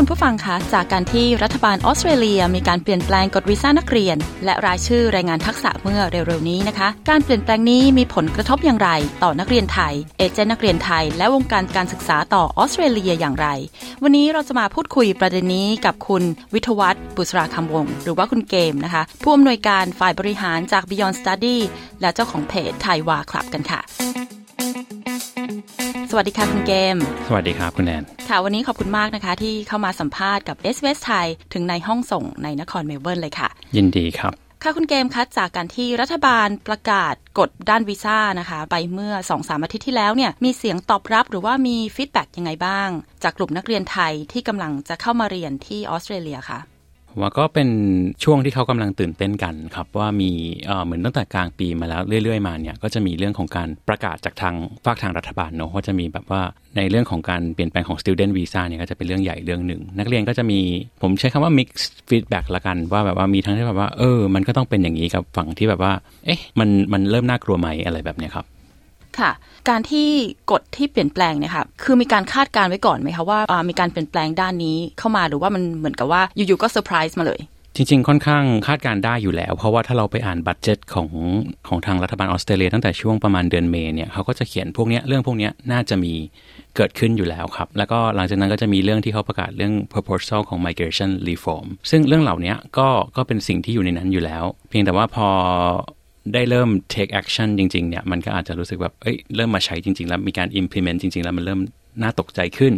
คุณผู้ฟังคะจากการที่รัฐบาลออสเตรเลีย มีการเปลี่ยนแปลงกฎวีซ่านักเรียน และรายชื่อรายงานทักษะเมื่อเร็วๆนี้นะคะ การเปลี่ยนแปลงนี้มีผลกระทบอย่างไร ต่อนักเรียนไทย เอเจนต์นักเรียนไทย และวงการการศึกษาต่อออสเตรเลียอย่างไร วันนี้เราจะมาพูดคุยประเด็นนี้กับคุณวิทวัฒน์บุษราคำวง หรือว่าคุณเกมนะคะ ผู้อำนวยการฝ่ายบริหารจาก Beyond Study และเจ้าของเพจไทยวาคลับกันค่ะ สวัสดีค่ะคุณเกม สวัสดีครับคุณแอนค่ะวันนี้ขอบคุณมากนะคะ ที่เข้ามาสัมภาษณ์กับ SBS ไทยถึงในห้องส่งในนครเมลเบิร์นเลยค่ะ ยินดีครับค่ะคุณเกมคะจากการที่รัฐบาลประกาศกฎด้านวีซ่านะคะ ไปเมื่อ2อสามอาทิตย์ที่แล้วเนี่ยมีเสียงตอบรับหรือว่ามี feedback ยังไงบ้าง จากกลุ่มนักเรียนไทยที่กำลังจะเข้ามาเรียนที่ออสเตรเลียค่ะ ว่าก็เป็นช่วงที่เขากำลังตื่นเต้นกันครับ ว่ามีเหมือนตั้งแต่กลางปีมาแล้วเรื่อยๆมาเนี่ยก็จะมีเรื่องของการประกาศจากทางจากทางรัฐบาลเนาะว่าจะมีแบบว่าในเรื่องของการเปลี่ยนแปลงของ student visa เนี่ยก็จะเป็นเรื่องใหญ่เรื่องหนึ่ง นักเรียนก็จะมีผมใช้คำว่า mix feedback ละกัน ว่าแบบว่ามีทั้งที่แบบว่าเออ มันก็ต้องเป็นอย่างนี้กับฝั่งที่แบบว่า เอ๊ะมันมันเริ่มน่ากลัวไหมอะไรแบบเนี้ยครับ ค่ะ การที่กฎที่เปลี่ยนแปลงเนี่ยค่ะคือมีการคาดการณ์ไว้ก่อนไหมคะว่ามีการเปลี่ยนแปลงด้านนี้เข้ามาหรือว่ามันเหมือนกับว่าอยู่ๆก็เซอร์ไพรส์มาเลยจริงๆ ค่อนข้างคาดการณ์ได้อยู่แล้ว เพราะว่าถ้าเราไปอ่าน budget ของของทางรัฐบาลออสเตรเลียตั้งแต่ช่วงประมาณเดือนเมษเนี่ยเขาก็จะเขียนพวกนี้เรื่องพวกนี้น่าจะมีเกิดขึ้นอยู่แล้วครับ แล้วก็หลังจากนั้นก็จะมีเรื่องที่เขาประกาศเรื่อง proposal ของ migration reform ซึ่งเรื่องเหล่านี้ก็ก็เป็นสิ่งที่อยู่ในนั้นอยู่แล้ว เพียงแต่ว่าพอ ได้เริ่ม take action จริงๆเนี่ยมันก็อาจจะรู้สึกแบบเอ้ยเริ่มมาใช้จริง ๆ แล้วมีการ implement จริง ๆ แล้วมันเริ่มน่าตกใจขึ้น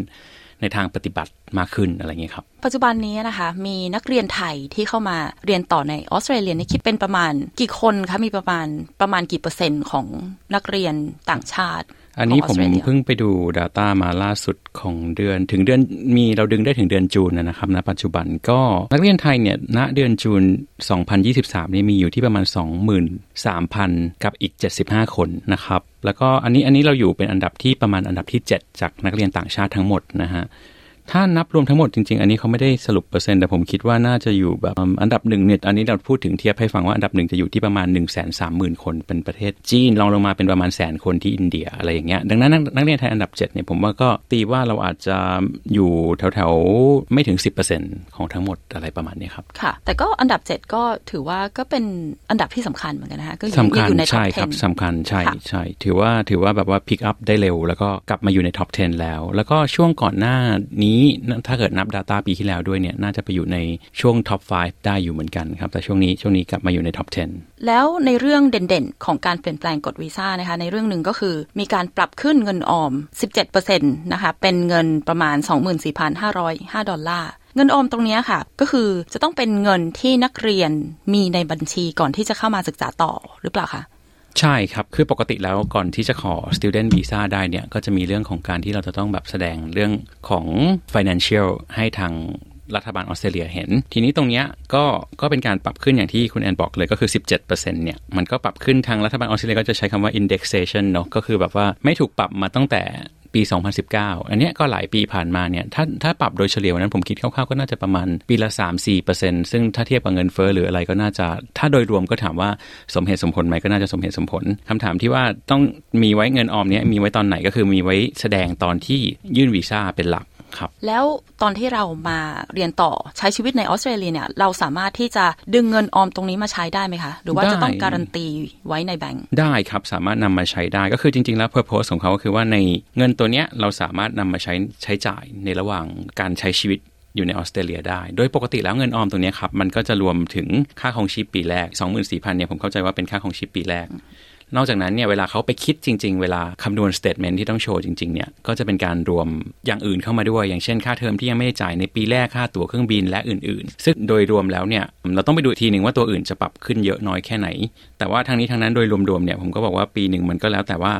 ในทางปฏิบัติมากขึ้นอะไรเงี้ยครับ ปัจจุบันนี้นะคะ มีนักเรียนไทยที่เข้ามาเรียนต่อในออสเตรเลียนี่คิดเป็นประมาณกี่คนคะมีประมาณประมาณกี่เปอร์เซ็นต์ของนักเรียนต่างชาติ อันนี้ผมเพิ่งไปดู Data มาล่าสุดของเดือน ถึงเดือนมีเราดึงได้ถึงเดือนจูนนะครับณปัจจุบันก็นักเรียนไทยเนี่ยณเดือนจูน 2023นี่มีอยู่ที่ประมาณ 23,000 กับอีก 75 คนนะครับแล้วก็อันนี้อันนี้เราอยู่เป็นอันดับที่ประมาณอันดับที่ 7 จากนักเรียนต่างชาติทั้งหมดนะฮะ ถ้านับรวมทั้งหมดจริงๆ อันนี้เขาไม่ได้สรุปเปอร์เซ็นต์แต่ผมคิดว่าน่าจะอยู่แบบอันดับหนึ่งเนี่ยอันนี้เราพูดถึงเทียบให้ฟังว่าอันดับหนึ่งจะอยู่ที่ประมาณหนึ่งแสนสามหมื่นคนเป็นประเทศจีนรองลงมาเป็นประมาณแสนคนที่อินเดียอะไรอย่างเงี้ยดังนั้นนักเรียนไทยอันดับ7เนี่ยผมว่าก็ตีว่าเราอาจจะอยู่แถวๆไม่ถึง 10%ของทั้งหมดอะไรประมาณนี้ครับค่ะ แต่ก็อันดับ 7 ก็ถือว่าก็เป็นอันดับที่สำคัญเหมือนกันนะคะก็สำคัญใช่ครับสำคัญใช่ใช่ถือว่าถือว่าแบบว่า pick up ได้เร็ว แล้วก็กลับมาอยู่ใน top 10 แล้ว แล้วก็ช่วงก่อนหน้านี้ถ้าเกิดนับ Data ปีที่แล้วด้วยเนี่ยน่าจะไปอยู่ในช่วง top 5ได้อยู่เหมือนกันครับแต่ช่วงนี้ช่วงนี้กลับมาอยู่ใน top 10 แล้วในเรื่องเด่นๆ ของการเปลี่ยนแปลงกฎวีซ่านะคะในเรื่องหนึ่งก็คือมีการปรับขึ้นเงินออม 17%นะคะเป็นเงินประมาณ 24,505 ดอลลาร์เงินออมตรงนี้ค่ะ ก็คือจะต้องเป็นเงินที่นักเรียนมีในบัญชีก่อนที่จะเข้ามาศึกษาต่อหรือเปล่าคะ ใช่ครับ คือปกติแล้วก่อนที่จะขอ student visa ได้เนี่ย ก็จะมีเรื่องของการที่เราจะต้องแบบแสดงเรื่องของ financial ให้ทาง รัฐบาลออสเตรเลียเห็น ทีนี้ตรงนี้ก็ก็เป็นการปรับขึ้นอย่างที่คุณแอนบอกเลยก็คือ 17%เนี่ยมันก็ปรับขึ้นทางรัฐบาลออสเตรเลียก็จะใช้คำว่า indexation เนาะก็คือแบบว่าไม่ถูกปรับมาตั้งแต่ปี 2019 อันนี้ก็หลายปีผ่านมาเนี่ย ถ้าถ้าปรับโดยเฉลี่ยนั้นผมคิดคร่าวๆก็น่าจะประมาณปีละ 3-4%ซึ่งถ้าเทียบกับเงินเฟ้อหรืออะไรก็น่าจะ ถ้าโดยรวมก็ถามว่าสมเหตุสมผลไหมก็น่าจะสมเหตุสมผลคำถามที่ว่าต้องมีไว้เงินออมเนี้ยมีไว้ตอนไหนก็คือมีไว้แสดงตอนที่ยื่นวีซ่าเป็นหลัก ครับแล้วตอนที่เรามาเรียนต่อใช้ชีวิตในออสเตรเลียเนี่ยเราสามารถที่จะดึงเงินออมตรงนี้มาใช้ได้ไหมคะ หรือว่าจะต้องการันตีไว้ในแบงค์ได้ครับสามารถนำมาใช้ได้ก็คือจริง ๆ แล้วเพอร์โพสของเขาก็คือว่าในเงินตัวเนี้ยเราสามารถนำมาใช้ใช้จ่ายในระหว่างการใช้ชีวิตอยู่ในออสเตรเลียได้ โดยปกติแล้วเงินออมตัวนี้ครับ มันก็จะรวมถึงค่าครองชีพปีแรก 24,000เนี่ยผมเข้าใจว่าเป็นค่าครองชีพปีแรก นอกจากนั้นเนี่ยเวลาเขาไปคิดจริง ๆ เวลาคำนวณ statement ที่ต้องโชว์จริงๆเนี่ยก็จะเป็นการรวมอย่างอื่นเข้ามาด้วย อย่างเช่นค่าเทอมที่ยังไม่ได้จ่ายในปีแรกค่าตั๋วเครื่องบินและอื่นๆ ซึ่งโดยรวมแล้วเนี่ยเราต้องไปดูทีหนึ่งว่าตัวอื่นจะปรับขึ้นเยอะน้อยแค่ไหน แต่ว่าทางนี้ทางนั้นโดยรวมๆเนี่ยผมก็บอกว่าปีหนึ่งมันก็แล้วแต่ว่า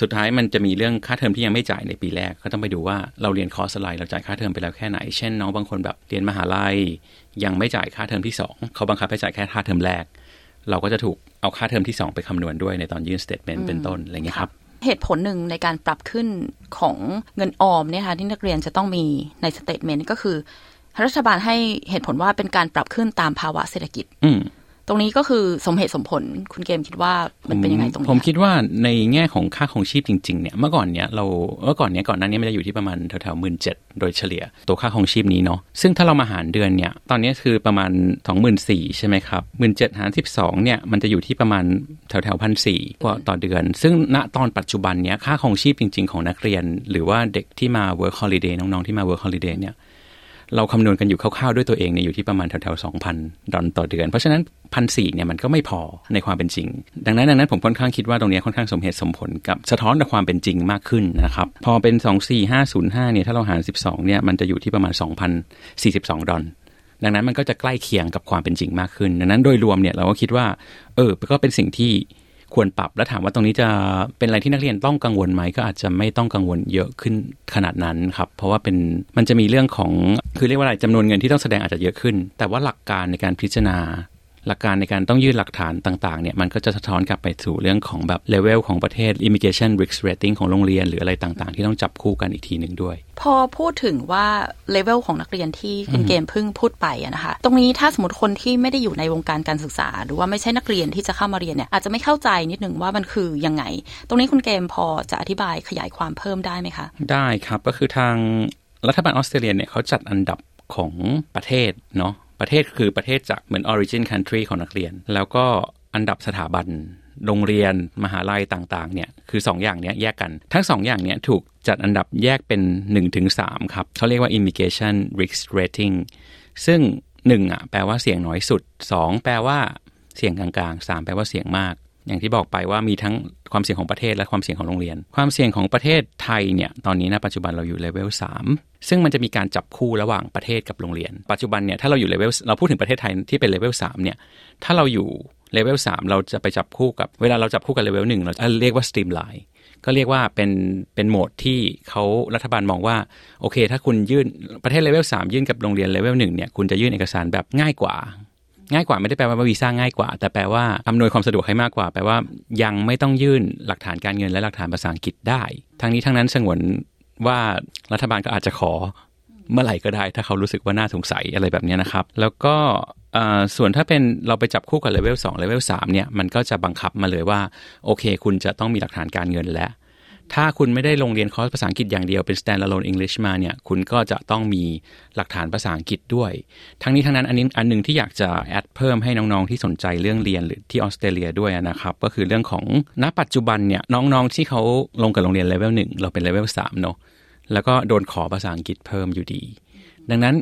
สุดท้ายมันจะมีเรื่องค่าเทอมที่ยังไม่จ่ายในปีแรก ก็ต้องไปดูว่าเราเรียนคอร์สอะไรเราจ่ายค่าเทอมไปแล้วแค่ไหน เช่นน้องบางคนแบบเรียนมหาลัย ยังไม่จ่ายค่าเทอมที่ 2 เขาบังคับให้จ่ายแค่ค่าเทอมแรก เราก็จะถูกเอาค่าเทอมที่ 2 ไปคำนวณด้วยในตอนยื่น statement เป็นต้นอะไรเงี้ยครับเหตุผลหนึ่งในการปรับขึ้นของเงินออมเนี่ยค่ะที่นักเรียนจะต้องมีใน statement ก็คือ รัฐบาลให้เหตุผลว่าเป็นการปรับขึ้นตามภาวะเศรษฐกิจอืม ตรงนี้ก็คือสมเหตุสมผลคุณเกมคิดว่ามันเป็นยังไงตรงนี้ผมคิดว่าในแง่ของค่าครองชีพจริงๆเนี่ยเมื่อก่อนเนี้ยเราเมื่อก่อนเนี้ยก่อนหน้านี้มันจะอยู่ที่ประมาณแถวๆหมื่นเจ็ดโดยเฉลี่ย ตัวค่าครองชีพนี้เนาะซึ่งถ้าเรามาหารเดือนเนี่ยตอนนี้คือประมาณ2 4 0 0 0ใช่ไหมครับหมื่นเจ็ดหารสิบสองเนี่ยมันจะอยู่ที่ประมาณแถวๆพันสี่กว่าต่อเดือน ซึ่งณตอนปัจจุบันเนี้ยค่าของชีพจริง ๆ ของนักเรียน หรือว่าเด็กที่มา work holiday น้องๆที่มา work holiday เนี่ย เราคำนวณกันอยู่คร่าวๆด้วยตัวเองเนี่ยอยู่ที่ประมาณแถวๆสองพันดอลต่อเดือน เพราะฉะนั้นพันสี่เนี่ยมันก็ไม่พอในความเป็นจริง ดังนั้นดังนั้นผมค่อนข้างคิดว่าตรงนี้ค่อนข้างสมเหตุสมผลกับสะท้อนกับความเป็นจริงมากขึ้นนะครับพอเป็น 24505เนี่ยถ้าเราหาร 12เนี่ยมันจะอยู่ที่ประมาณ 2,042 ดอลดังนั้นมันก็จะใกล้เคียงกับความเป็นจริงมากขึ้น ดังนั้นโดยรวมเนี่ยเราก็คิดว่า เออก็เป็นสิ่งที่ ควรปรับ และถามว่าตรงนี้จะเป็นอะไรที่นักเรียนต้องกังวลไหมก็อาจจะไม่ต้องกังวลเยอะขึ้นขนาดนั้นครับ เพราะว่าเป็นมันจะมีเรื่องของคือเรียกว่าอะไรจำนวนเงินที่ต้องแสดงอาจจะเยอะขึ้น แต่ว่าหลักการในการพิจารณา หลักการในการต้องยื่นหลักฐานต่างๆเนี่ยมันก็จะสะท้อนกลับไปสู่เรื่องของแบบเลเวลของประเทศ immigration risk rating ของโรงเรียนหรืออะไรต่างๆ ที่ต้องจับคู่กันอีกทีหนึ่งด้วย พอพูดถึงว่าเลเวลของนักเรียนที่คุณเกมเพิ่งพูดไปอะนะคะ ตรงนี้ถ้าสมมติคนที่ไม่ได้อยู่ในวงการการศึกษา หรือว่าไม่ใช่นักเรียนที่จะเข้ามาเรียนเนี่ยอาจจะไม่เข้าใจนิดนึงว่ามันคือยังไง ตรงนี้คุณเกมพอจะอธิบายขยายความเพิ่มได้ไหมคะ ได้ครับก็คือทางรัฐบาลออสเตรเลียเนี่ยเขาจัดอันดับของประเทศเนาะ ประเทศคือประเทศจากเหมือน origin country ของนักเรียน แล้วก็อันดับสถาบันโรงเรียนมหาลัยต่างๆเนี่ยคือ 2 อย่างเนี้ยแยกกัน ทั้ง 2 อย่างเนี้ยถูกจัดอันดับแยกเป็น 1-3 ครับเขาเรียกว่า immigration risk rating ซึ่ง1อะแปลว่าเสี่ยงน้อยสุด 2 แปลว่าเสี่ยงกลางๆ 3 แปลว่าเสี่ยงมาก อย่างที่บอกไปว่ามีทั้งความเสี่ยงของประเทศและความเสี่ยงของโรงเรียน ความเสี่ยงของประเทศไทยเนี่ยตอนนี้นะปัจจุบันเราอยู่เลเวล3ซึ่งมันจะมีการจับคู่ระหว่างประเทศกับโรงเรียน ปัจจุบันเนี่ยถ้าเราอยู่เลเวลเราพูดถึงประเทศไทยที่เป็นเลเวล3เนี่ยถ้าเราอยู่เลเวล3เราจะไปจับคู่กับเวลาเราจับคู่กับเลเวล1เราจะเรียกว่า streamline ก็เรียกว่าเป็นเป็นโหมดที่เขารัฐบาลมองว่าโอเค ถ้าคุณยื่นประเทศเลเวล3ยื่นกับโรงเรียนเลเวล1เนี่ยคุณจะยื่นเอกสารแบบง่ายกว่า ง่ายกว่าไม่ได้แปลว่าวีซ่าง่ายกว่า แต่แปลว่าอำนวยความสะดวกให้มากกว่า แปลว่ายังไม่ต้องยื่นหลักฐานการเงินและหลักฐานภาษาอังกฤษได้ ทั้งนี้ทั้งนั้นสงวนว่ารัฐบาลก็อาจจะขอเมื่อไหร่ก็ได้ ถ้าเขารู้สึกว่าน่าสงสัยอะไรแบบนี้นะครับ แล้วก็ส่วนถ้าเป็นเราไปจับคู่กับเลเวล2เลเวล3เนี่ยมันก็จะบังคับมาเลยว่า โอเค คุณจะต้องมีหลักฐานการเงินและ ถ้าคุณไม่ได้ลงเรียนคอร์สภาษาอังกฤษอย่างเดียวเป็น standalone English มาเนี่ย คุณก็จะต้องมีหลักฐานภาษาอังกฤษด้วย ทั้งนี้ทั้งนั้นอันนี้อันหนึ่งที่อยากจะ add เพิ่มให้น้องๆที่สนใจเรื่องเรียนต่อที่ออสเตรเลียด้วยนะครับ ก็คือเรื่องของณปัจจุบันเนี่ยน้องๆที่เขาลงกับโรงเรียนเลเวลหนึ่งเราเป็นเลเวลสามเนาะแล้วก็โดนขอภาษาอังกฤษเพิ่มอยู่ดี ดังนั้น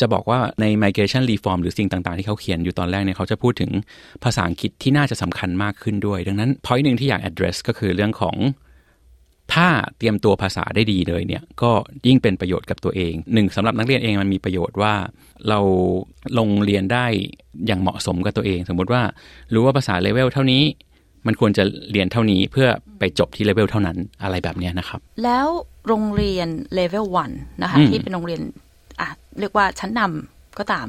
จะบอกว่าใน migration reform หรือสิ่งต่าง ๆ ที่เขาเขียนอยู่ตอนแรกเนี่ยเขาจะพูดถึงภาษาอังกฤษที่น่าจะสำคัญมากขึ้นด้วย ดังนั้น point หนึ่งที่อยาก address ก็คือเรื่องของ ถ้าเตรียมตัวภาษาได้ดีเลยเนี่ยก็ยิ่งเป็นประโยชน์กับตัวเองหนึ่งสำหรับนักเรียนเองมันมีประโยชน์ว่า เราลงเรียนได้อย่างเหมาะสมกับตัวเอง สมมุติว่ารู้ว่าภาษาเลเวลเท่านี้ มันควรจะเรียนเท่านี้เพื่อไปจบที่เลเวลเท่านั้นอะไรแบบนี้นะครับ แล้วโรงเรียน level one นะคะที่เป็นโรงเรียนอะเรียกว่าชั้นนำก็ตาม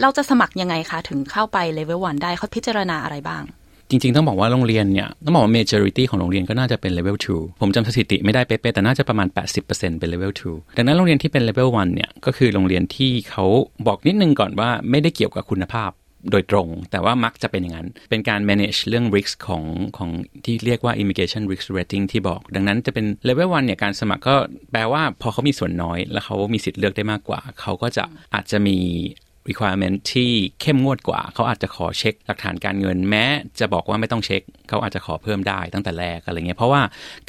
เราจะสมัครยังไงคะ ถึงเข้าไป level one ได้เขาพิจารณาอะไรบ้าง จริงๆ ต้องบอกว่าโรงเรียนเนี่ย ต้องบอกว่า majority ของโรงเรียนก็น่าจะเป็น level 2 ผมจำสถิติไม่ได้เป๊ะๆแต่น่าจะประมาณ 80%เป็น level 2 ดังนั้นโรงเรียนที่เป็น level 1 เนี่ย ก็คือโรงเรียนที่เขาบอกนิดนึงก่อนว่าไม่ได้เกี่ยวกับคุณภาพโดยตรง แต่ว่ามักจะเป็นอย่างนั้น เป็นการ manage เรื่อง risk ของของที่เรียกว่า immigration risk rating ที่บอก ดังนั้นจะเป็น level 1 เนี่ยการสมัครก็แปลว่าพอเขามีส่วนน้อย แล้วเขามีสิทธิ์เลือกได้มากกว่า เขาก็จะอาจจะมี requirement ที่เข้มงวดกว่า เขาอาจจะขอเช็คหลักฐานการเงินแม้จะบอกว่าไม่ต้องเช็ค เขาอาจจะขอเพิ่มได้ตั้งแต่แรกอะไรเงี้ยเพราะว่า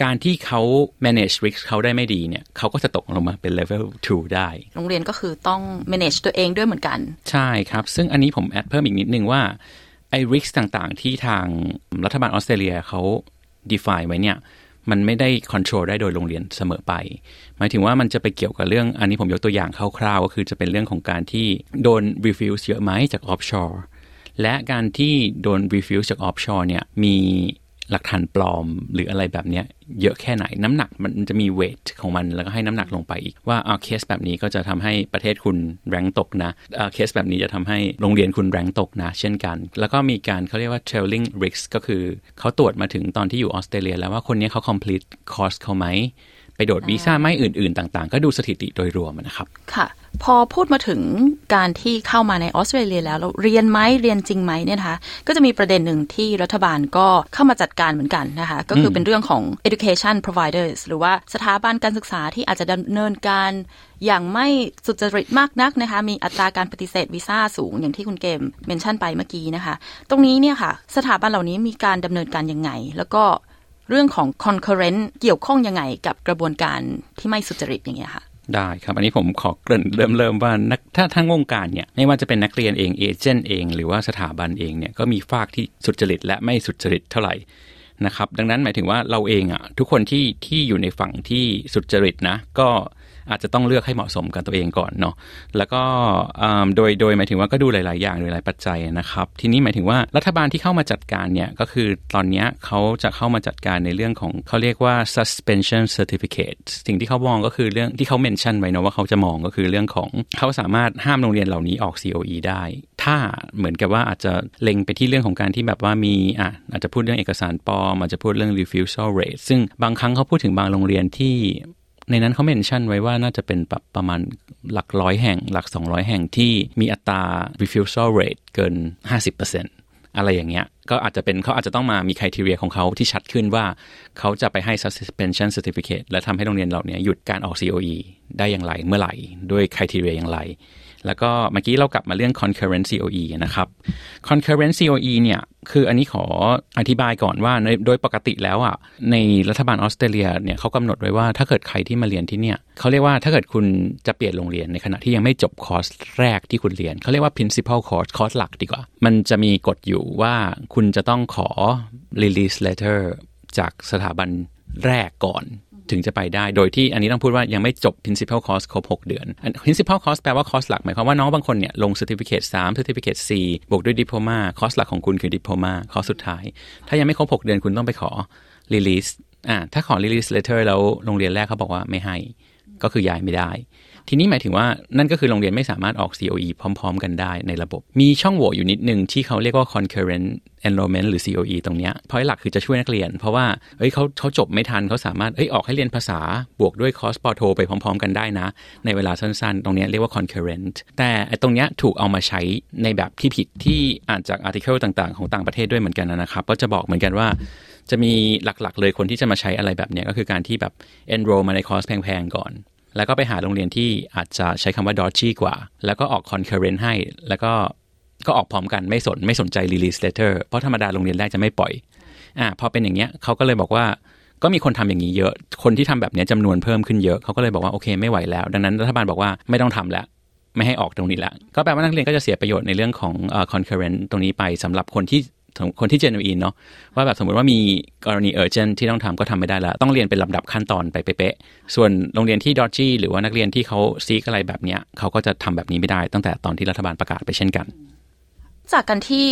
การที่เขา manage risk เขาได้ไม่ดีเนี่ยเขาก็จะตกลงมาเป็น level 2 ได้ โรงเรียนก็คือต้อง manage ตัวเองด้วยเหมือนกัน ใช่ครับ ซึ่งอันนี้ผม add เพิ่มอีกนิดนึงว่าไอ้ risk ต่างๆ ที่ทางรัฐบาลออสเตรเลียเขา define ไว้เนี่ย มันไม่ได้ control ได้โดยโรงเรียนเสมอไป หมายถึงว่ามันจะไปเกี่ยวกับเรื่องอันนี้ผมยกตัวอย่างคร่าวๆ ก็คือจะเป็นเรื่องของการที่โดน refuse เยอะไหมจาก offshore และการที่โดน refuse จาก offshore เนี่ยมี หลักฐานปลอมหรืออะไรแบบเนี้ยเยอะแค่ไหนน้ำหนักมันจะมีเวทของมันแล้วก็ให้น้ำหนักลงไปอีกว่าเอาเคสแบบนี้ก็จะทำให้ประเทศคุณแรงตกนะเคสแบบนี้จะทำให้โรงเรียนคุณแรงตกนะ เช่นกัน แล้วก็มีการเขาเรียกว่า trailing risk ก็คือเขาตรวจมาถึงตอนที่อยู่ออสเตรเลีย แล้วว่าคนนี้เขา complete course เขาไหม ไปโดดวีซ่าไม่อื่น ๆ ต่าง ๆ ก็ดูสถิติโดยรวมนะครับ ค่ะ พอพูดมาถึงการที่เข้ามาในออสเตรเลียแล้วเราเรียนไหมเรียนจริงไหมเนี่ยนะคะก็จะมีประเด็นหนึ่งที่รัฐบาลก็เข้ามาจัดการเหมือนกันนะคะ ก็คือเป็นเรื่องของ education providers หรือว่าสถาบันการศึกษาที่อาจจะดำเนินการอย่างไม่สุจริตมากนักนะคะ มีอัตราการปฏิเสธวีซ่าสูงอย่างที่คุณเกมเมนชั่นไปเมื่อกี้นะคะ ตรงนี้เนี่ยค่ะ สถาบันเหล่านี้มีการดำเนินการยังไง แล้วก็ เรื่องของ concurrent เกี่ยวข้องยังไงกับกระบวนการที่ไม่สุจริตอย่างเงี้ยค่ะได้ครับ อันนี้ผมขอเกริ่นเริ่มเริ่มว่านักถ้าทั้งวงการเนี่ยไม่ว่าจะเป็นนักเรียนเองเอเจนต์เอง หรือว่าสถาบันเองเนี่ยก็มีฝากที่สุจริตและไม่สุจริตเท่าไหร่นะครับดังนั้นหมายถึงว่าเราเองอะทุกคนที่ที่อยู่ในฝั่งที่สุจริตนะก็ อาจจะต้องเลือกให้เหมาะสมกับตัวเองก่อนเนาะแล้วก็โดยโดยหมายถึงว่าก็ดูหลาย ๆ อย่างโดยหลายปัจจัยนะครับ ทีนี้หมายถึงว่ารัฐบาลที่เข้ามาจัดการเนี่ยก็คือตอนนี้เขาจะเข้ามาจัดการในเรื่องของเขาเรียกว่า suspension certificate สิ่งที่เขามองก็คือเรื่องที่เขาเมนชั่นไว้นะว่าเขาจะมองก็คือเรื่องของเขาสามารถห้ามโรงเรียนเหล่านี้ออก COE ได้ ถ้าเหมือนกับว่าอาจจะเล็งไปที่เรื่องของการที่แบบว่ามีอะอาจจะพูดเรื่องเอกสารปลอมอาจจะพูดเรื่อง refusal rate ซึ่งบางครั้งเขาพูดถึงบางโรงเรียนที่ ในนั้นเขาเมนชั่นไว้ว่าน่าจะเป็นแบบประมาณหลักร้อยแห่ง หลัก 200 แห่งที่มีอัตรา refusal rate เกิน 50%อะไรอย่างเงี้ย ก็อาจจะเป็นเขาอาจจะต้องมามีคุณทีเรียของเขาที่ชัดขึ้นว่าเขาจะไปให้ suspension certificate และทำให้โรงเรียนเหล่านี้หยุดการออก COE ได้อย่างไรเมื่อไหร่ ด้วยคุณทีเรียอย่างไร แล้วก็เมื่อกี้เรากลับมาเรื่อง concurrent COE นะครับ concurrent COE เนี่ยคืออันนี้ขออธิบายก่อนว่าโดยปกติแล้วอะในรัฐบาลออสเตรเลียเนี่ยเขากำหนดไว้ว่าถ้าเกิดใครที่มาเรียนที่เนี่ยเขาเรียกว่าถ้าเกิดคุณจะเปลี่ยนโรงเรียนในขณะที่ยังไม่จบคอร์สแรกที่คุณเรียนเขาเรียกว่า principal course คอร์สหลักดีกว่า มันจะมีกฎอยู่ว่าคุณจะต้องขอ release letter จากสถาบันแรกก่อน ถึงจะไปได้ โดยที่อันนี้ต้องพูดว่ายังไม่จบ principal course ครบ 6 เดือน principal course แปลว่าคอร์สหลักหมายความว่าน้องบางคนเนี่ยลง certificate 3 certificate 4บวกด้วย diploma คอร์สหลักของคุณคือ diploma คอร์สสุดท้าย ถ้ายังไม่ครบ 6 เดือนคุณต้องไปขอ release อ่าถ้าขอ release letter แล้วโรงเรียนแรกเขาบอกว่าไม่ให้ ก็คือย้ายไม่ได้ ทีนี้หมายถึงว่านั่นก็คือโรงเรียนไม่สามารถออก COE พร้อม ๆ กันได้ในระบบ มีช่องโหว่อยู่นิดนึงที่เขาเรียกว่า concurrent enrollment หรือ COE ตรงนี้พอยหลักคือจะช่วยนักเรียน เพราะว่าเอ้ยเขาเขาจบไม่ทันเขาสามารถเอ้ยออกให้เรียนภาษาบวกด้วยคอร์ส ป.โทไปพร้อม ๆ กันได้นะ ในเวลาสั้นๆ ตรงนี้เรียกว่า concurrent แต่ตรงนี้ถูกเอามาใช้ในแบบที่ผิดที่อ่านจาก article ต่างๆ ของต่างประเทศด้วยเหมือนกันนะครับก็จะบอกเหมือนกันว่าจะมีหลักๆ เลยคนที่จะมาใช้อะไรแบบนี้ก็คือการที่แบบ enroll มาในคอร์สแพงๆก่อน แล้วก็ไปหาโรงเรียนที่อาจจะใช้คำว่า dodgy กว่า แล้วก็ออก concurrent ให้ แล้วก็ก็ออกพร้อมกันไม่สนไม่สนใจ release letter เพราะธรรมดาโรงเรียนแรกจะไม่ปล่อยอ่าพอเป็นอย่างเงี้ยเขาก็เลยบอกว่าก็มีคนทำอย่างนี้เยอะ คนที่ทำแบบนี้จำนวนเพิ่มขึ้นเยอะเขาก็เลยบอกว่าโอเคไม่ไหวแล้ว ดังนั้นรัฐบาลบอกว่าไม่ต้องทำแล้วไม่ให้ออกตรงนี้แล้วก็แปลว่านักเรียนก็จะเสียประโยชน์ในเรื่องของเอ่อ concurrent ตรงนี้ไปสำหรับคนที่ คนที่ genuine เนาะว่าแบบสมมติว่ามีกรณี urgent ที่ต้องทำก็ทำไม่ได้แล้วต้องเรียนเป็นลำดับขั้นตอนไปเป๊ะๆส่วนโรงเรียนที่ dodgy หรือว่านักเรียนที่เขาซีกอะไรแบบเนี้ยเขาก็จะทำแบบนี้ไม่ได้ตั้งแต่ตอนที่รัฐบาลประกาศไปเช่นกัน จากการที่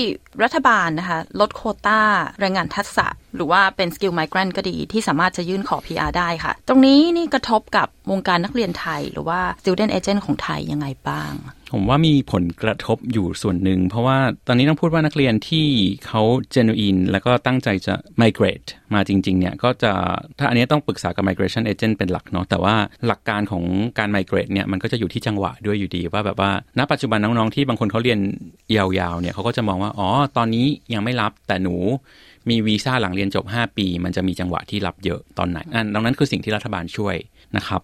รัฐบาลนะคะลดโควตาแรงงานทักษะหรือว่าเป็น skilled migrant ก็ดีที่สามารถจะยื่นขอ PR ได้ค่ะ ตรงนี้นี่กระทบกับวงการนักเรียนไทย หรือว่า student agent ของไทยยังไงบ้าง ผมว่ามีผลกระทบอยู่ส่วนหนึ่ง เพราะว่าตอนนี้ต้องพูดว่านักเรียนที่เขา genuine แล้วก็ตั้งใจจะ migrate มาจริง ๆ เนี่ย ก็จะถ้าอันนี้ต้องปรึกษากับ migration agent เป็นหลักเนาะแต่ว่าหลักการของการ migrate เนี่ยมันก็จะอยู่ที่จังหวะด้วยอยู่ดีว่าแบบว่าณปัจจุบันน้องๆที่บางคนเขาเรียนยาวๆเนี่ยเขาก็จะมองว่าอ๋อตอนนี้ยังไม่รับแต่หนู มีวีซ่าหลังเรียนจบ 5 ปี มันจะมีจังหวะที่รับเยอะตอนไหนอันดังนั้นคือสิ่งที่รัฐบาลช่วยนะครับ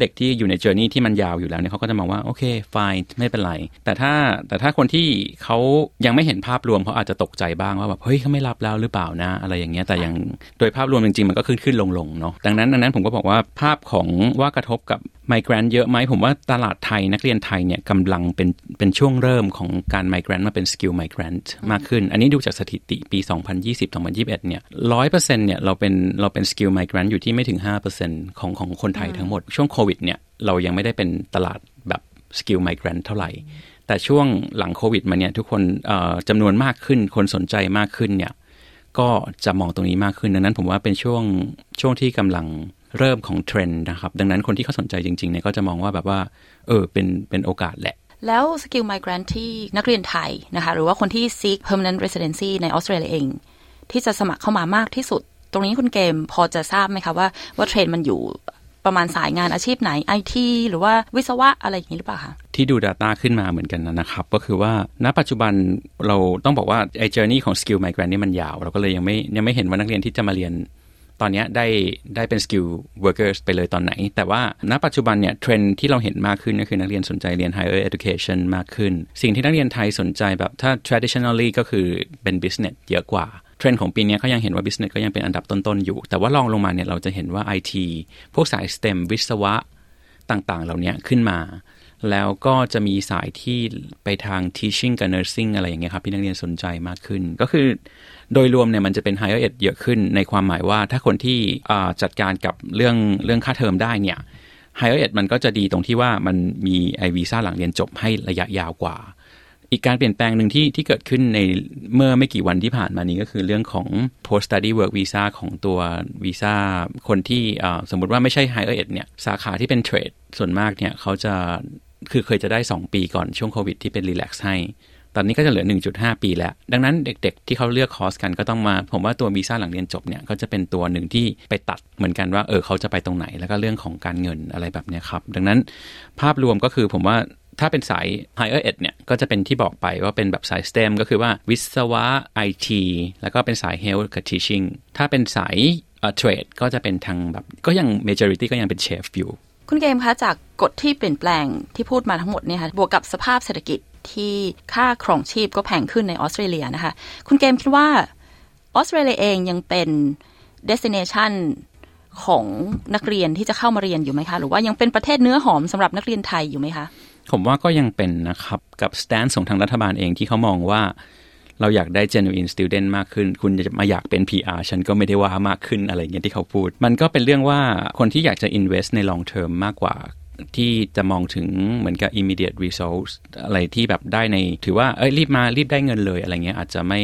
เด็กที่อยู่ใน journey ที่มันยาวอยู่แล้วเนี่ยเขาก็จะมองว่า โอเค fine ไม่เป็นไร แต่ถ้าแต่ถ้าคนที่เขายังไม่เห็นภาพรวมเขาอาจจะตกใจบ้างว่าแบบเฮ้ยเขาไม่รับแล้วหรือเปล่านะ อะไรอย่างเงี้ยแต่ยังโดยภาพรวมจริงๆมันก็ขึ้นขึ้นลงลงเนาะดังนั้นดังนั้นผมก็บอกว่าภาพของว่ากระทบกับ migrant เยอะไหมผมว่าตลาดไทยนักเรียนไทยเนี่ยกำลังเป็นเป็นช่วงเริ่มของการ migrate มาเป็น skilled migrant มากขึ้น อันนี้ดูจากสถิติปี 2020-2021เนี่ยร้อยเปอร์เซ็นต์เนี่ยเราเป็นเราเป็น skilled migrant อยู่ที่ไม่ถึง 5%ของของคนไทยทั้งหมด ช่วงโควิดเนี่ยเรายังไม่ได้เป็นตลาดแบบ skilled migrant เท่าไหร่แต่ช่วงหลังโควิดมาเนี่ยทุกคนจำนวนมากขึ้นคนสนใจมากขึ้นเนี่ยก็จะมองตรงนี้มากขึ้นดังนั้นผมว่าเป็นช่วงช่วงที่กำลัง เริ่มของเทรนด์นะครับ ดังนั้นคนที่เขาสนใจจริงๆเนี่ยก็จะมองว่าแบบว่าเออเป็นเป็นโอกาสแหละ แล้ว skilled migrant ที่นักเรียนไทยนะคะหรือว่าคนที่ seek permanent residency ในออสเตรเลียเอง ที่จะสมัครเข้ามามากที่สุด ตรงนี้คุณเกมพอจะทราบไหมคะว่าว่าเทรนด์มันอยู่ประมาณสายงานอาชีพไหนไอทีหรือว่าวิศวะอะไรอย่างนี้หรือเปล่าคะที่ดู Data ขึ้นมาเหมือนกันนะครับ ก็คือว่าณปัจจุบันเราต้องบอกว่าไอ้ journey ของ skill migrant นี่มันยาว เราก็เลยยังไม่ยังไม่เห็นว่านักเรียนที่จะมาเรียน ตอนนี้ได้ได้เป็น skill workers ไปเลยตอนไหน แต่ว่าณปัจจุบันเนี่ยเทรนที่เราเห็นมากขึ้นก็คือนักเรียนสนใจเรียน higher education มากขึ้น สิ่งที่นักเรียนไทยสนใจแบบถ้า traditionally ก็คือเป็น business เยอะกว่าเทรนด์ของปีนี้ก็ยังเห็นว่า business ก็ยังเป็นอันดับต้น ๆ อยู่ แต่ว่าลองลงมาเนี่ยเราจะเห็นว่า IT พวกสาย STEM วิศวะต่าง ๆ เหล่านี้ขึ้นมา แล้วก็จะมีสายที่ไปทาง teaching กับ nursing อะไรอย่างเงี้ยครับที่นักเรียนสนใจมากขึ้น ก็คือ โดยรวมเนี่ยมันจะเป็น higher ed เยอะขึ้นในความหมายว่าถ้าคนที่จัดการกับเรื่องเรื่องค่าเทอมได้เนี่ย higher ed มันก็จะดีตรงที่ว่ามันมีไอวีซ่าหลังเรียนจบให้ระยะยาวกว่า อีกการเปลี่ยนแปลงหนึ่งที่ที่เกิดขึ้นในเมื่อไม่กี่วันที่ผ่านมานี้ก็คือเรื่องของ post study work visa ของตัววีซ่าคนที่สมมติว่าไม่ใช่ higher ed เนี่ยสาขาที่เป็นเทรดส่วนมากเนี่ยเขาจะคือเคยจะได้ 2 ปีก่อนช่วงโควิดที่เป็นรีแลกซ์ให้ ตอนนี้ก็จะเหลือ 1.5 ปีแล้ว ดังนั้นเด็กๆ ที่เขาเลือกคอร์สกันก็ต้องมา ผมว่าตัววีซ่าหลังเรียนจบเนี่ยก็จะเป็นตัวหนึ่งที่ไปตัดเหมือนกันว่าเออเขาจะไปตรงไหน แล้วก็เรื่องของการเงินอะไรแบบนี้ครับ ดังนั้นภาพรวมก็คือผมว่าถ้าเป็นสาย higher ed เนี่ยก็จะเป็นที่บอกไปว่าเป็นแบบสาย STEM ก็คือว่าวิศวะ IT แล้วก็เป็นสาย health กับ teaching ถ้าเป็นสายเทรดก็จะเป็นทางแบบก็ยัง majority ก็ยังเป็นเชฟอยู่ คุณเกมคะจากกฎที่เปลี่ยนแปลงที่พูดมาทั้งหมดเนี่ยค่ะบวกกับสภาพเศรษฐกิจ ที่ค่าครองชีพก็แพงขึ้นในออสเตรเลียนะคะ คุณเกมคิดว่าออสเตรเลียเองยังเป็น destination ของนักเรียนที่จะเข้ามาเรียนอยู่ไหมคะ หรือว่ายังเป็นประเทศเนื้อหอมสำหรับนักเรียนไทยอยู่ไหมคะ ผมว่าก็ยังเป็นนะครับกับ stance ของทางรัฐบาลเองที่เขามองว่าเราอยากได้ genuine student มากขึ้น คุณจะมาอยากเป็น PR ฉันก็ไม่ได้ว่ามากขึ้นอะไรเงี้ยที่เขาพูด มันก็เป็นเรื่องว่าคนที่อยากจะ invest ใน long term มากกว่า ที่จะมองถึงเหมือนกับ immediate results อะไรที่แบบได้ใน ถือว่าเอ้ยรีบมารีบได้เงินเลยอะไรเงี้ยอาจจะไม่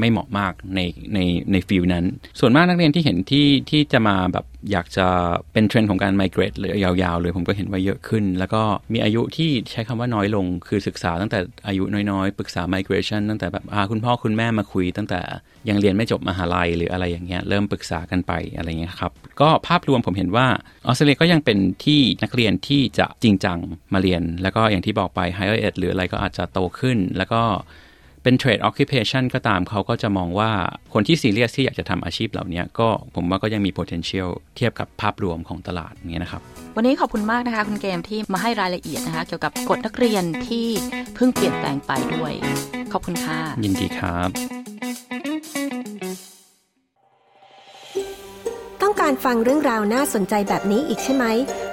ไม่เหมาะมากในในใน field นั้น ส่วนมากนักเรียนที่เห็นที่ที่จะมาแบบอยากจะเป็นเทรนด์ของการ migrate เลยยาวๆเลยผมก็เห็นว่าเยอะขึ้น แล้วก็มีอายุที่ใช้คำว่าน้อยลง คือศึกษาตั้งแต่อายุน้อยๆ ปรึกษา migration ตั้งแต่แบบอาคุณพ่อคุณแม่มาคุย ตั้งแต่ยังเรียนไม่จบมหาลัยหรืออะไรอย่างเงี้ยเริ่มปรึกษากันไปอะไรเงี้ยครับก็ภาพรวมผมเห็นว่าออสเตรเลียก็ยังเป็นที่นักเรียนที่จะจริงจังมาเรียน แล้วก็อย่างที่บอกไป higher ed หรืออะไรก็อาจจะโตขึ้น แล้วก็ เป็นเทรดออคิเพชันก็ตามเขาก็จะมองว่าคนที่ซีเรียสที่อยากจะทำอาชีพเหล่านี้ก็ผมว่าก็ยังมี potential เทียบกับภาพรวมของตลาดนี้นะครับ วันนี้ขอบคุณมากนะคะ คุณเกมที่มาให้รายละเอียดนะคะ เกี่ยวกับกฎนักเรียนที่เพิ่งเปลี่ยนแปลงไปด้วย ขอบคุณค่ะ ยินดีครับ ต้องการฟังเรื่องราวน่าสนใจแบบนี้อีกใช่ไหม